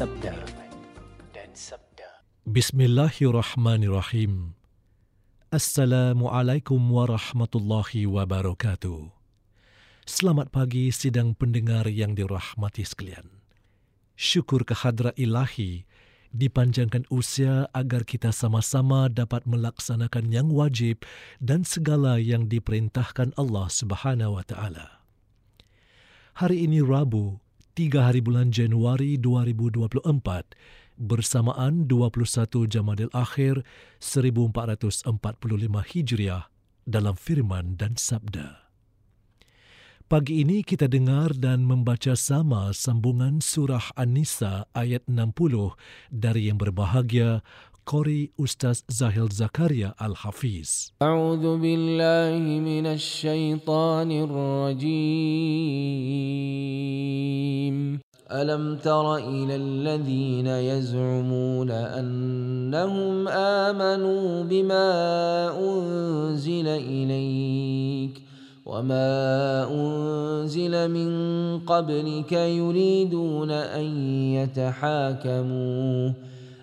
sabda. Dan sabda. Bismillahirrahmanirrahim. Assalamualaikum warahmatullahi wabarakatuh. Selamat pagi sidang pendengar yang dirahmati sekalian. Syukur kehadrat ilahi dipanjangkan usia agar kita sama-sama dapat melaksanakan yang wajib dan segala yang diperintahkan Allah Subhanahu wa taala. Hari ini Rabu, 3 hari bulan Januari 2024 bersamaan 21 Jamadil Akhir 1445 Hijriah dalam firman dan sabda. Pagi ini kita dengar dan membaca sama sambungan surah An-Nisa ayat 60 dari yang berbahagia Qori Ustaz Zahil Zakaria Al-Hafiz. A'udzu billahi minasy syaithanir rajim. ألم تر إلى الذين يزعمون أنهم آمنوا بما أنزل إليك وما أنزل من قبلك يريدون أن يتحاكموا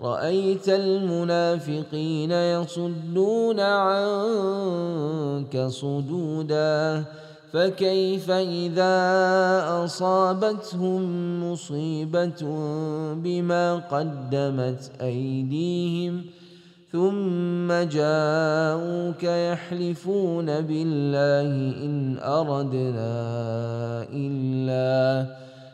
رأيت المنافقين يصدون عنك صدودا فكيف إذا أصابتهم مصيبة بما قدمت أيديهم؟ ثم جاءوك يحلفون بالله إن أردنا إلا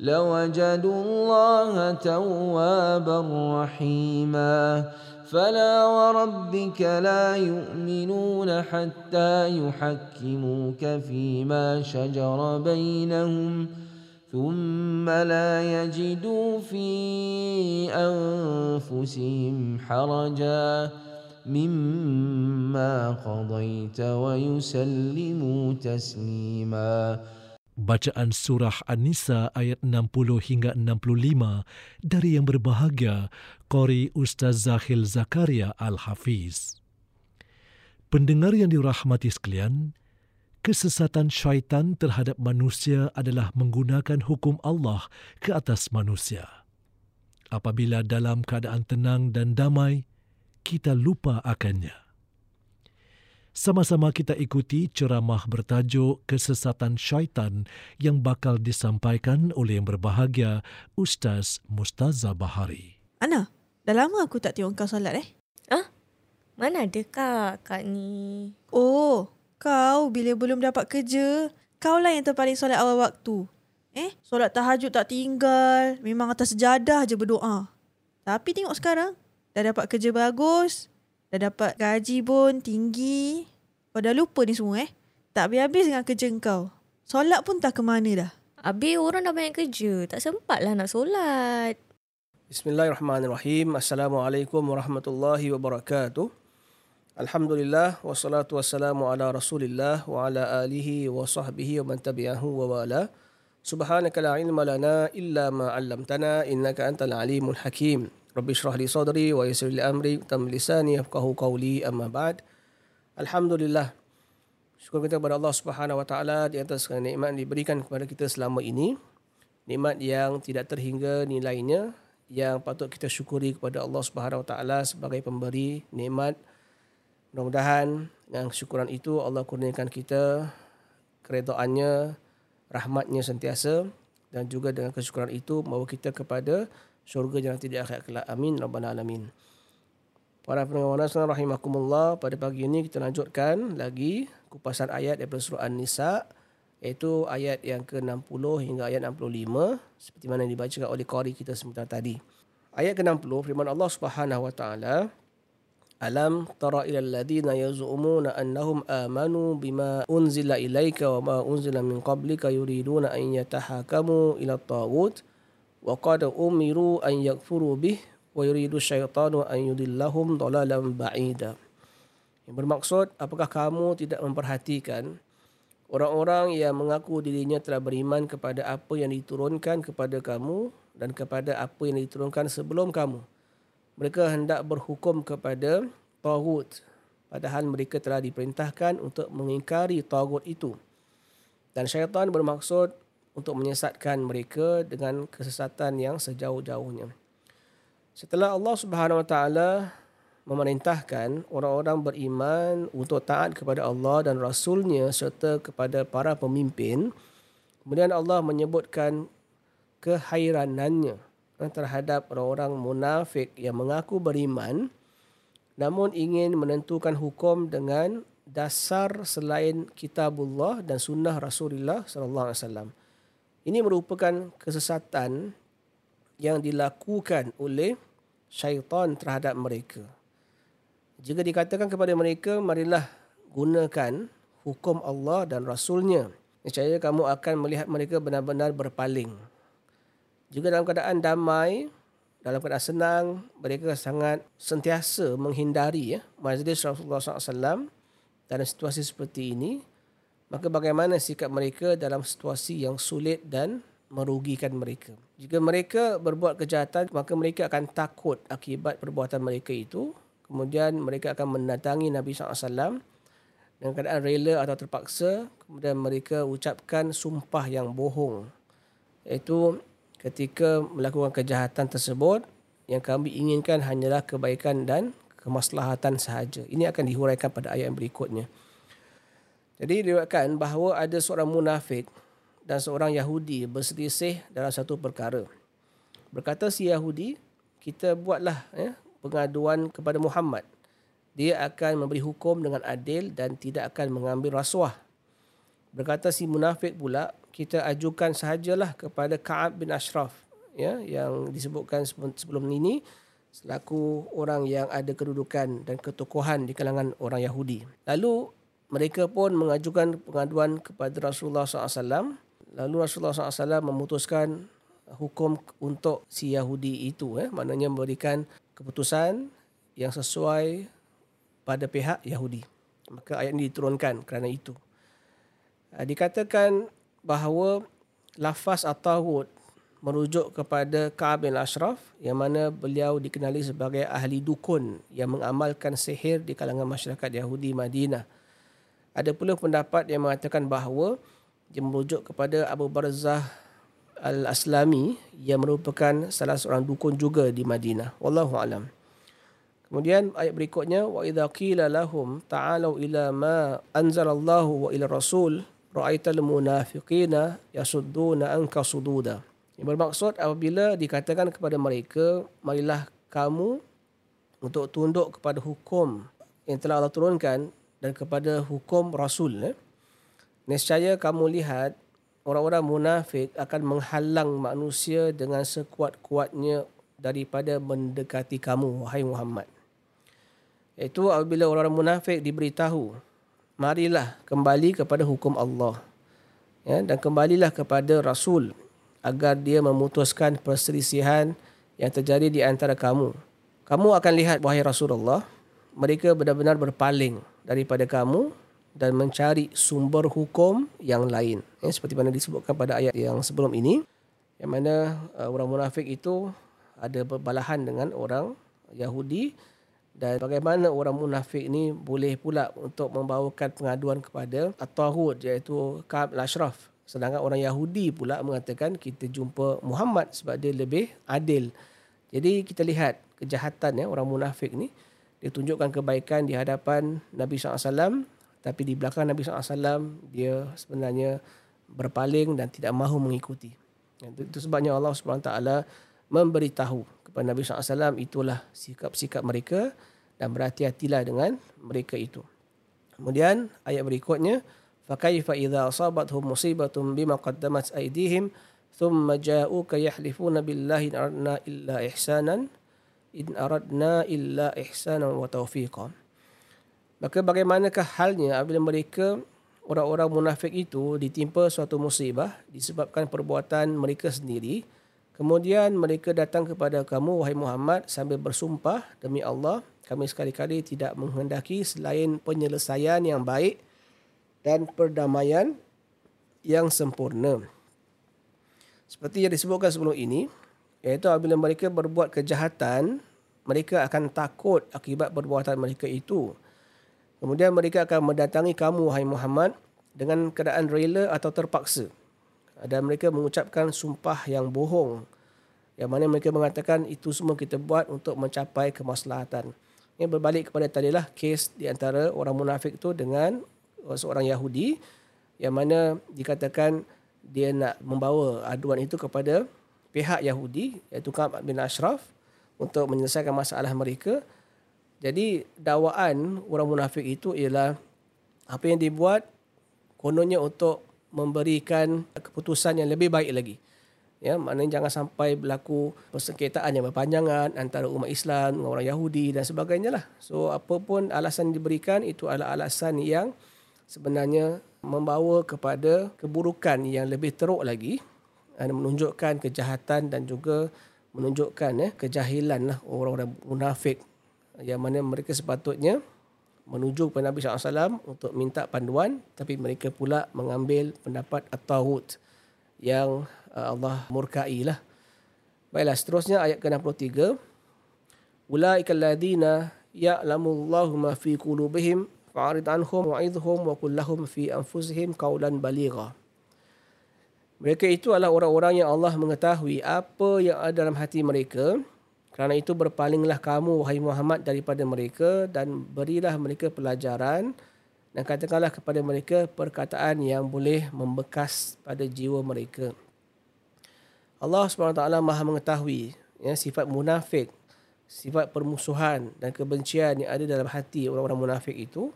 لوجدوا الله توابا رحيما. فلا وربك لا يؤمنون حتى يحكموك فيما شجر بينهم ثم لا يجدوا في أنفسهم حرجا. مما قضيت ويسلموا تسليما. Bacaan surah An-Nisa ayat 60 hingga 65 dari yang berbahagia Qori Ustaz Zahil Zakaria Al-Hafiz. Pendengar yang dirahmati sekalian, kesesatan syaitan terhadap manusia adalah menggunakan hukum Allah ke atas manusia. apabila dalam keadaan tenang dan damai, kita lupa akannya. Sama-sama kita ikuti ceramah bertajuk Kesesatan Syaitan yang bakal disampaikan oleh yang berbahagia Ustaz Mustaza Bahari. Ana, dah lama aku tak tengok kau solat eh? Ah, mana ada kak, kak ni? Oh, kau bila belum dapat kerja, kau lah yang terpaling solat awal waktu. Eh, solat tahajud tak tinggal. Memang atas sejadah je berdoa. Tapi tengok sekarang, dah dapat kerja bagus. Dah dapat gaji pun tinggi. Kau dah lupa ni semua eh. Tak habis-habis dengan kerja kau. Solat pun tak ke mana dah. Habis orang dah banyak kerja. Tak sempat lah nak solat. Bismillahirrahmanirrahim. Assalamualaikum warahmatullahi wabarakatuh. Alhamdulillah wassalatu wassalamu ala Rasulillah wa ala alihi wa sahbihi wa man tabi'ahu wa wala. Subhanaka la ilma lana illa ma 'allamtana innaka antal alimul hakim. Rabbi shrah li sadri wa yassir li amri tam lisani yafqahu qawli amma ba'd. Alhamdulillah. Syukur kita kepada Allah Subhanahu wa taala di atas nikmat diberikan kepada kita selama ini. Nikmat yang tidak terhingga nilainya yang patut kita syukuri kepada Allah Subhanahu wa taala sebagai pemberi nikmat. Mudah-mudahan dengan syukuran itu Allah kurniakan kita keredaannya, rahmatnya sentiasa dan juga dengan kesyukuran itu membawa kita kepada syurga yang tidak akhirat kelak. Amin. Rabbana alamin. Para pendengar wanasana rahimakumullah, pada pagi ini kita lanjutkan lagi kupasan ayat daripada surah An-Nisa iaitu ayat yang ke-60 hingga ayat 65 seperti mana yang dibacakan oleh qari kita sebentar tadi. Ayat ke-60 firman Allah Subhanahu wa taala Alam tara ila alladhina yaz'umuna annahum amanu bima unzila ilayka wa ma unzila min qablika yuriduna an yatahakamu ila at-taghut wa qad umiru an yakfuru bih wa yuridu syaitanu an yudillahum dalalan ba'ida. Yang bermaksud, apakah kamu tidak memperhatikan orang-orang yang mengaku dirinya telah beriman kepada apa yang diturunkan kepada kamu dan kepada apa yang diturunkan sebelum kamu. Mereka hendak berhukum kepada Tawud padahal mereka telah diperintahkan untuk mengingkari Tawud itu. Dan syaitan bermaksud untuk menyesatkan mereka dengan kesesatan yang sejauh-jauhnya. Setelah Allah Subhanahu Wa Taala memerintahkan orang-orang beriman untuk taat kepada Allah dan Rasulnya serta kepada para pemimpin, kemudian Allah menyebutkan kehairanannya terhadap orang-orang munafik yang mengaku beriman namun ingin menentukan hukum dengan dasar selain kitabullah dan sunnah Rasulullah sallallahu alaihi wasallam. Ini merupakan kesesatan yang dilakukan oleh syaitan terhadap mereka. Jika dikatakan kepada mereka, marilah gunakan hukum Allah dan Rasulnya. Nescaya kamu akan melihat mereka benar-benar berpaling. Juga dalam keadaan damai, dalam keadaan senang, mereka sangat sentiasa menghindari ya, majlis Rasulullah SAW dalam situasi seperti ini. Maka bagaimana sikap mereka dalam situasi yang sulit dan merugikan mereka. Jika mereka berbuat kejahatan, maka mereka akan takut akibat perbuatan mereka itu. Kemudian mereka akan mendatangi Nabi SAW dengan keadaan rela atau terpaksa. Kemudian mereka ucapkan sumpah yang bohong. Iaitu ketika melakukan kejahatan tersebut, yang kami inginkan hanyalah kebaikan dan kemaslahatan sahaja. Ini akan dihuraikan pada ayat yang berikutnya. Jadi diriwayatkan bahawa ada seorang munafik dan seorang Yahudi berselisih dalam satu perkara. Berkata si Yahudi, kita buatlah ya, pengaduan kepada Muhammad. Dia akan memberi hukum dengan adil dan tidak akan mengambil rasuah. Berkata si munafik pula, kita ajukan sahajalah kepada Ka'ab bin Ashraf ya, yang disebutkan sebelum ini selaku orang yang ada kedudukan dan ketokohan di kalangan orang Yahudi. Lalu mereka pun mengajukan pengaduan kepada Rasulullah SAW Lalu Rasulullah SAW memutuskan hukum untuk si Yahudi itu. Eh, maknanya memberikan keputusan yang sesuai pada pihak Yahudi. Maka ayat ini diturunkan kerana itu. Ah, dikatakan bahawa lafaz atau merujuk kepada Ka'ab bin Ashraf yang mana beliau dikenali sebagai ahli dukun yang mengamalkan sihir di kalangan masyarakat Yahudi Madinah. Ada pula pendapat yang mengatakan bahawa dia merujuk kepada Abu Barzah Al-Aslami yang merupakan salah seorang dukun juga di Madinah. Wallahu alam. Kemudian ayat berikutnya wa idza qila lahum ta'alu ila ma anzalallahu wa ila rasul ra'aital munafiqina yasudduna anka sududa. Yang bermaksud apabila dikatakan kepada mereka marilah kamu untuk tunduk kepada hukum yang telah Allah turunkan dan kepada hukum rasul eh. Nescaya kamu lihat orang-orang munafik akan menghalang manusia dengan sekuat-kuatnya daripada mendekati kamu wahai Muhammad. Iaitu apabila orang-orang munafik diberitahu, marilah kembali kepada hukum Allah. Ya, dan kembalilah kepada Rasul agar dia memutuskan perselisihan yang terjadi di antara kamu. Kamu akan lihat wahai Rasulullah, mereka benar-benar berpaling daripada kamu dan mencari sumber hukum yang lain. Ya, seperti mana disebutkan pada ayat yang sebelum ini, yang mana uh, orang munafik itu ada berbalahan dengan orang Yahudi dan bagaimana orang munafik ini boleh pula untuk membawakan pengaduan kepada At-Tahud iaitu Ka'ab al-Ashraf. Sedangkan orang Yahudi pula mengatakan kita jumpa Muhammad sebab dia lebih adil. Jadi kita lihat kejahatan ya orang munafik ni dia tunjukkan kebaikan di hadapan Nabi SAW tapi di belakang Nabi SAW dia sebenarnya berpaling dan tidak mahu mengikuti. Itu sebabnya Allah SWT memberitahu kepada Nabi SAW itulah sikap-sikap mereka dan berhati-hatilah dengan mereka itu. Kemudian ayat berikutnya فَكَيْفَ إِذَا أَصَابَتْهُمْ مُصِيبَةٌ بِمَا قَدَّمَتْ أَيْدِيهِمْ ثُمَّ جَاءُوكَ يَحْلِفُونَ بِاللَّهِ إِنْ أَرَدْنَا إِلَّا إِحْسَانًا in aradna illa ihsanan wa taufiqa. Maka bagaimanakah halnya apabila mereka orang-orang munafik itu ditimpa suatu musibah disebabkan perbuatan mereka sendiri kemudian mereka datang kepada kamu wahai Muhammad sambil bersumpah demi Allah kami sekali-kali tidak menghendaki selain penyelesaian yang baik dan perdamaian yang sempurna. Seperti yang disebutkan sebelum ini, iaitu apabila mereka berbuat kejahatan, mereka akan takut akibat perbuatan mereka itu. Kemudian mereka akan mendatangi kamu, wahai Muhammad, dengan keadaan rela atau terpaksa. Dan mereka mengucapkan sumpah yang bohong. Yang mana mereka mengatakan itu semua kita buat untuk mencapai kemaslahatan. Yang berbalik kepada tadilah kes di antara orang munafik itu dengan seorang Yahudi. Yang mana dikatakan dia nak membawa aduan itu kepada pihak Yahudi iaitu Ka'ab bin Ashraf untuk menyelesaikan masalah mereka. Jadi dakwaan orang munafik itu ialah apa yang dibuat kononnya untuk memberikan keputusan yang lebih baik lagi. Ya, maknanya jangan sampai berlaku persengketaan yang berpanjangan antara umat Islam dengan orang Yahudi dan sebagainya lah. So apapun alasan yang diberikan itu adalah alasan yang sebenarnya membawa kepada keburukan yang lebih teruk lagi menunjukkan kejahatan dan juga menunjukkan ya, kejahilan lah orang-orang munafik yang mana mereka sepatutnya menuju kepada Nabi SAW untuk minta panduan tapi mereka pula mengambil pendapat At-Tawud yang uh, Allah murkai lah. Baiklah seterusnya ayat ke-63. Ulaika alladhina ya'lamu Allahu ma fi qulubihim fa'rid anhum wa'idhum wa qul lahum fi anfusihim qawlan baligha. Mereka itu adalah orang-orang yang Allah mengetahui apa yang ada dalam hati mereka kerana itu berpalinglah kamu wahai Muhammad daripada mereka dan berilah mereka pelajaran dan katakanlah kepada mereka perkataan yang boleh membekas pada jiwa mereka. Allah SWT maha mengetahui ya, sifat munafik, sifat permusuhan dan kebencian yang ada dalam hati orang-orang munafik itu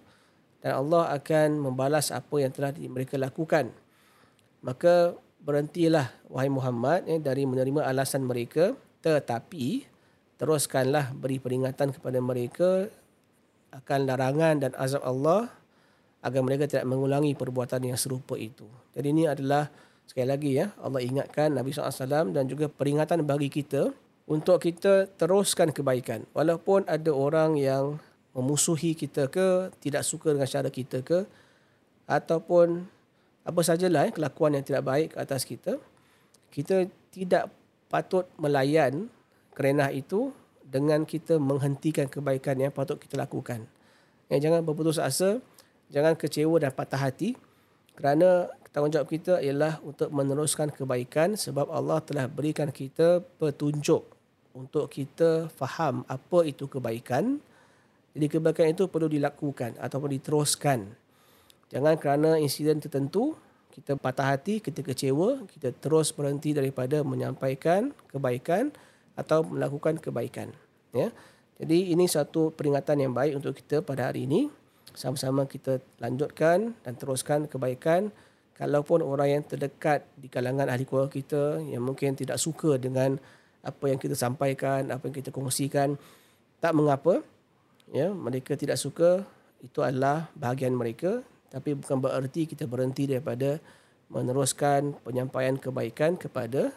dan Allah akan membalas apa yang telah mereka lakukan. Maka berhentilah wahai Muhammad ya, dari menerima alasan mereka tetapi teruskanlah beri peringatan kepada mereka akan larangan dan azab Allah agar mereka tidak mengulangi perbuatan yang serupa itu. Jadi ini adalah sekali lagi ya Allah ingatkan Nabi SAW dan juga peringatan bagi kita untuk kita teruskan kebaikan. Walaupun ada orang yang memusuhi kita ke, tidak suka dengan cara kita ke, ataupun apa sajalah ya, kelakuan yang tidak baik ke atas kita, kita tidak patut melayan kerenah itu dengan kita menghentikan kebaikan yang patut kita lakukan. Ya, jangan berputus asa, jangan kecewa dan patah hati kerana tanggungjawab kita ialah untuk meneruskan kebaikan sebab Allah telah berikan kita petunjuk untuk kita faham apa itu kebaikan. Jadi kebaikan itu perlu dilakukan ataupun diteruskan. Jangan kerana insiden tertentu kita patah hati, kita kecewa, kita terus berhenti daripada menyampaikan kebaikan atau melakukan kebaikan. Ya. Jadi ini satu peringatan yang baik untuk kita pada hari ini. Sama-sama kita lanjutkan dan teruskan kebaikan. Kalaupun orang yang terdekat di kalangan ahli keluarga kita yang mungkin tidak suka dengan apa yang kita sampaikan, apa yang kita kongsikan, tak mengapa. Ya, mereka tidak suka, itu adalah bahagian mereka tapi bukan bererti kita berhenti daripada meneruskan penyampaian kebaikan kepada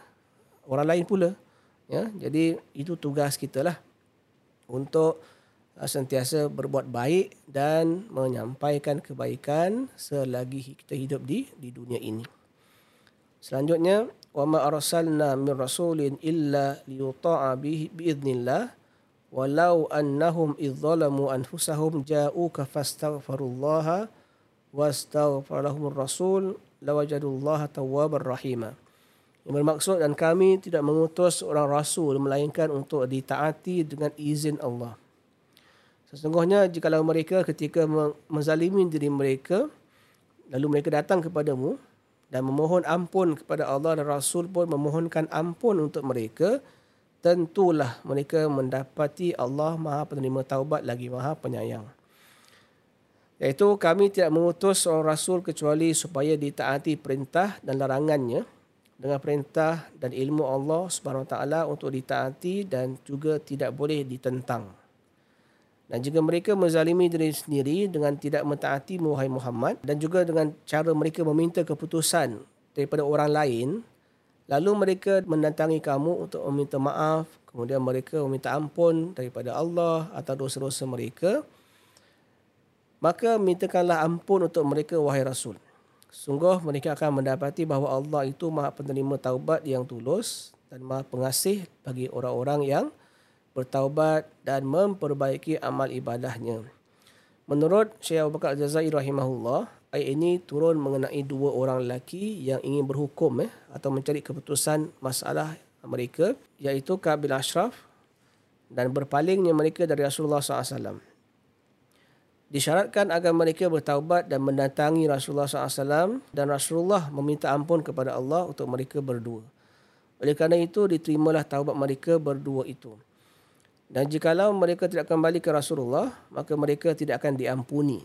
orang lain pula. Ya jadi itu tugas kita lah untuk uh, sentiasa berbuat baik dan menyampaikan kebaikan selagi kita hidup di di dunia ini. Selanjutnya wa ma arsalna min rasulin illa liyuta'a bihi biidznillah walau annahum idzalamu anfusahum ja'uka fastaghfirullaha wastaghfar lahumur rasul lawajadullaha tawwabar rahima. Yang bermaksud dan kami tidak mengutus seorang rasul melainkan untuk ditaati dengan izin Allah. Sesungguhnya jika mereka ketika menzalimi diri mereka lalu mereka datang kepadamu dan memohon ampun kepada Allah dan Rasul pun memohonkan ampun untuk mereka tentulah mereka mendapati Allah Maha penerima taubat lagi Maha penyayang. Iaitu kami tidak mengutus seorang rasul kecuali supaya ditaati perintah dan larangannya dengan perintah dan ilmu Allah Subhanahu Wa Taala untuk ditaati dan juga tidak boleh ditentang. Dan jika mereka menzalimi diri sendiri dengan tidak mentaati Muhammad Muhammad dan juga dengan cara mereka meminta keputusan daripada orang lain, lalu mereka mendatangi kamu untuk meminta maaf, kemudian mereka meminta ampun daripada Allah atau dosa-dosa mereka, maka mintakanlah ampun untuk mereka wahai Rasul. Sungguh mereka akan mendapati bahawa Allah itu maha penerima taubat yang tulus dan maha pengasih bagi orang-orang yang bertaubat dan memperbaiki amal ibadahnya. Menurut Syekh Abu Bakar Al-Jazair rahimahullah, ayat ini turun mengenai dua orang lelaki yang ingin berhukum eh, atau mencari keputusan masalah mereka iaitu Kabil Ashraf dan berpalingnya mereka dari Rasulullah SAW disyaratkan agar mereka bertaubat dan mendatangi Rasulullah SAW dan Rasulullah meminta ampun kepada Allah untuk mereka berdua. Oleh kerana itu, diterimalah taubat mereka berdua itu. Dan jikalau mereka tidak kembali ke Rasulullah, maka mereka tidak akan diampuni.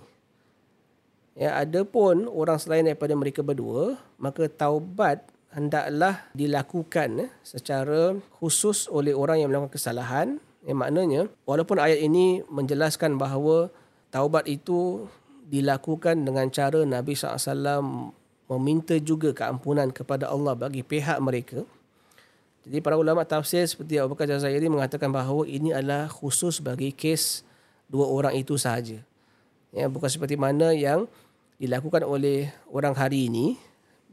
Ya, ada pun orang selain daripada mereka berdua, maka taubat hendaklah dilakukan eh, secara khusus oleh orang yang melakukan kesalahan. Yang maknanya, walaupun ayat ini menjelaskan bahawa taubat itu dilakukan dengan cara Nabi SAW meminta juga keampunan kepada Allah bagi pihak mereka. Jadi para ulama tafsir seperti Abu Bakar Jazairi mengatakan bahawa ini adalah khusus bagi kes dua orang itu sahaja. Ya, bukan seperti mana yang dilakukan oleh orang hari ini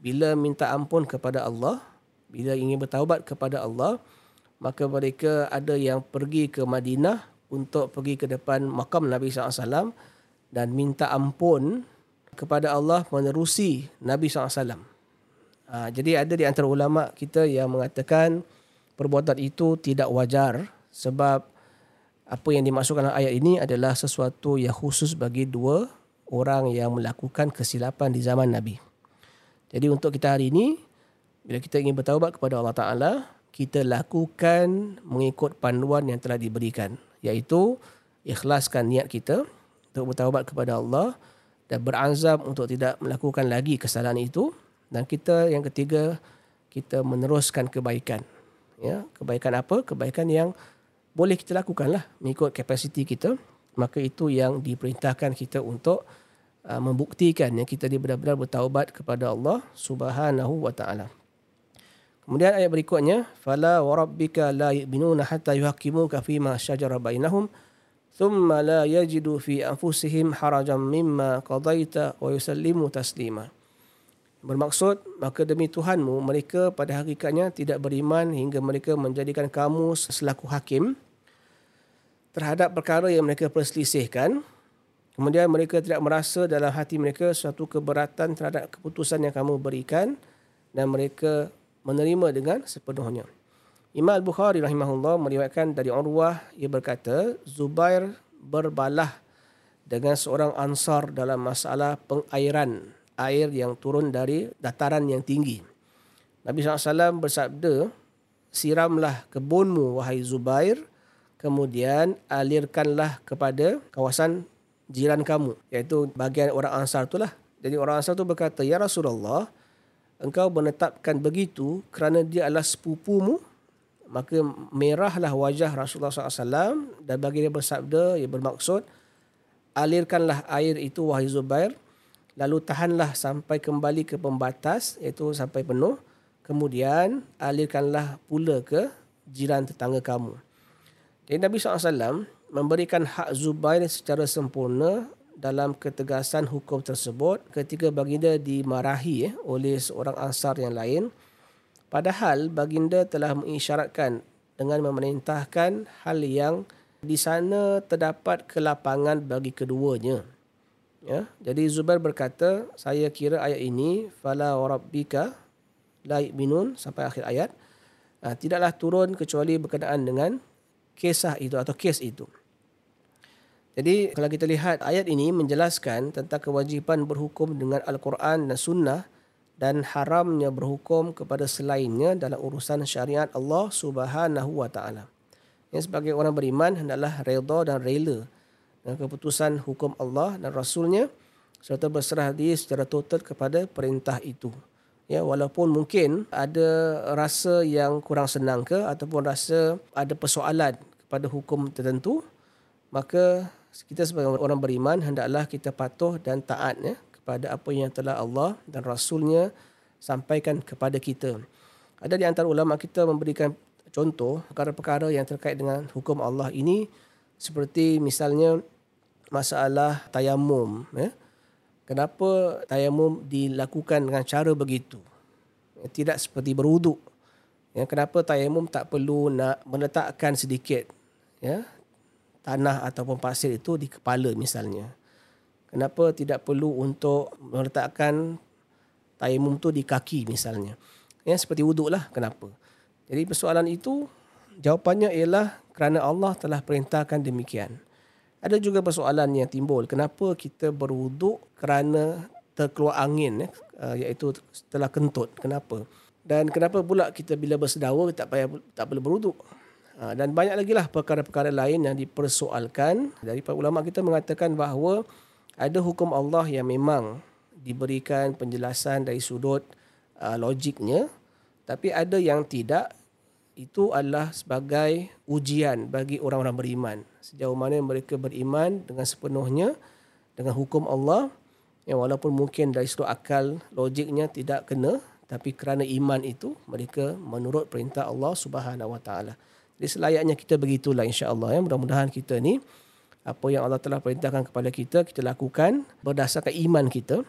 bila minta ampun kepada Allah, bila ingin bertaubat kepada Allah, maka mereka ada yang pergi ke Madinah untuk pergi ke depan makam Nabi SAW dan minta ampun kepada Allah menerusi Nabi SAW. Ha, jadi ada di antara ulama kita yang mengatakan perbuatan itu tidak wajar sebab apa yang dimasukkan dalam ayat ini adalah sesuatu yang khusus bagi dua orang yang melakukan kesilapan di zaman Nabi. Jadi untuk kita hari ini, bila kita ingin bertaubat kepada Allah Ta'ala, kita lakukan mengikut panduan yang telah diberikan iaitu ikhlaskan niat kita untuk bertaubat kepada Allah dan berazam untuk tidak melakukan lagi kesalahan itu. Dan kita yang ketiga kita meneruskan kebaikan. Ya kebaikan apa? Kebaikan yang boleh kita lakukanlah mengikut kapasiti kita. Maka itu yang diperintahkan kita untuk uh, membuktikan yang kita benar-benar bertaubat kepada Allah Subhanahu wa taala Kemudian ayat berikutnya, fala warabbika la yu'minuna hatta yuhaqqimuka fi ma shajara bainahum thumma la yajidu fi anfusihim harajan mimma qadaita wa yusallimu taslima. Bermaksud, maka demi Tuhanmu, mereka pada hakikatnya tidak beriman hingga mereka menjadikan kamu selaku hakim terhadap perkara yang mereka perselisihkan. Kemudian mereka tidak merasa dalam hati mereka suatu keberatan terhadap keputusan yang kamu berikan dan mereka menerima dengan sepenuhnya. Imam Al-Bukhari rahimahullah meriwayatkan dari Urwah ia berkata Zubair berbalah dengan seorang ansar dalam masalah pengairan air yang turun dari dataran yang tinggi. Nabi SAW bersabda, siramlah kebunmu wahai Zubair, kemudian alirkanlah kepada kawasan jiran kamu, iaitu bagian orang ansar itulah. Jadi orang ansar itu berkata, Ya Rasulullah, engkau menetapkan begitu kerana dia adalah sepupumu, maka merahlah wajah Rasulullah SAW dan bagi dia bersabda, ia bermaksud, alirkanlah air itu wahai Zubair lalu tahanlah sampai kembali ke pembatas iaitu sampai penuh. Kemudian alirkanlah pula ke jiran tetangga kamu. Jadi Nabi SAW memberikan hak Zubair secara sempurna dalam ketegasan hukum tersebut ketika baginda dimarahi eh, oleh seorang ansar yang lain padahal baginda telah mengisyaratkan dengan memerintahkan hal yang di sana terdapat kelapangan bagi keduanya. Ya, jadi Zubair berkata, saya kira ayat ini fala warabbika la yu'minun sampai akhir ayat uh, tidaklah turun kecuali berkenaan dengan kisah itu atau kes itu. Jadi kalau kita lihat ayat ini menjelaskan tentang kewajipan berhukum dengan Al-Quran dan Sunnah dan haramnya berhukum kepada selainnya dalam urusan syariat Allah Subhanahu wa taala yang sebagai orang beriman hendaklah redha dan rela dengan keputusan hukum Allah dan Rasulnya serta berserah diri secara total kepada perintah itu. Ya, walaupun mungkin ada rasa yang kurang senang ke ataupun rasa ada persoalan kepada hukum tertentu, maka kita sebagai orang beriman hendaklah kita patuh dan taat ya, kepada apa yang telah Allah dan Rasulnya sampaikan kepada kita. Ada di antara ulama kita memberikan contoh perkara-perkara yang terkait dengan hukum Allah ini seperti misalnya masalah tayamum ya. Kenapa tayamum dilakukan dengan cara begitu? Tidak seperti berwuduk. Ya, kenapa tayamum tak perlu nak meletakkan sedikit ya, tanah ataupun pasir itu di kepala misalnya? Kenapa tidak perlu untuk meletakkan tayamum tu di kaki misalnya? Ya, seperti wuduk lah. Kenapa? Jadi persoalan itu jawapannya ialah kerana Allah telah perintahkan demikian. Ada juga persoalan yang timbul. Kenapa kita berwuduk kerana terkeluar angin uh, iaitu setelah kentut. Kenapa? Dan kenapa pula kita bila bersedawa tak payah tak perlu berwuduk? Uh, dan banyak lagi lah perkara-perkara lain yang dipersoalkan. Dari para ulama kita mengatakan bahawa ada hukum Allah yang memang diberikan penjelasan dari sudut uh, logiknya tapi ada yang tidak itu adalah sebagai ujian bagi orang-orang beriman. Sejauh mana mereka beriman dengan sepenuhnya dengan hukum Allah yang walaupun mungkin dari sudut akal logiknya tidak kena tapi kerana iman itu mereka menurut perintah Allah Subhanahu Wa Taala. Jadi selayaknya kita begitulah insya-Allah ya. Mudah-mudahan kita ni apa yang Allah telah perintahkan kepada kita kita lakukan berdasarkan iman kita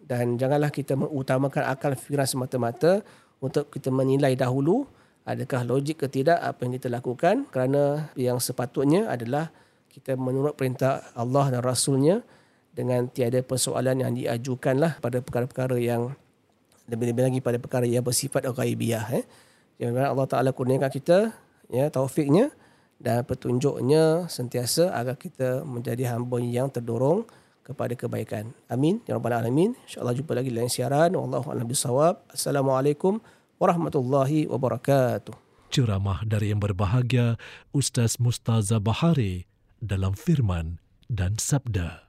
dan janganlah kita mengutamakan akal fikiran semata-mata untuk kita menilai dahulu adakah logik ke tidak apa yang kita lakukan kerana yang sepatutnya adalah kita menurut perintah Allah dan Rasulnya dengan tiada persoalan yang diajukanlah pada perkara-perkara yang lebih-lebih lagi pada perkara yang bersifat ghaibiyah eh. Jangan Allah Taala kurniakan kita ya taufiknya dan petunjuknya sentiasa agar kita menjadi hamba yang terdorong kepada kebaikan. Amin ya rabbal alamin. Insya-Allah jumpa lagi dalam siaran. Wallahu a'lam bishawab. Assalamualaikum warahmatullahi wabarakatuh. Ceramah dari yang berbahagia Ustaz Mustaza Bahari dalam firman dan sabda.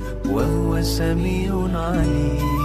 وهو سميع عليم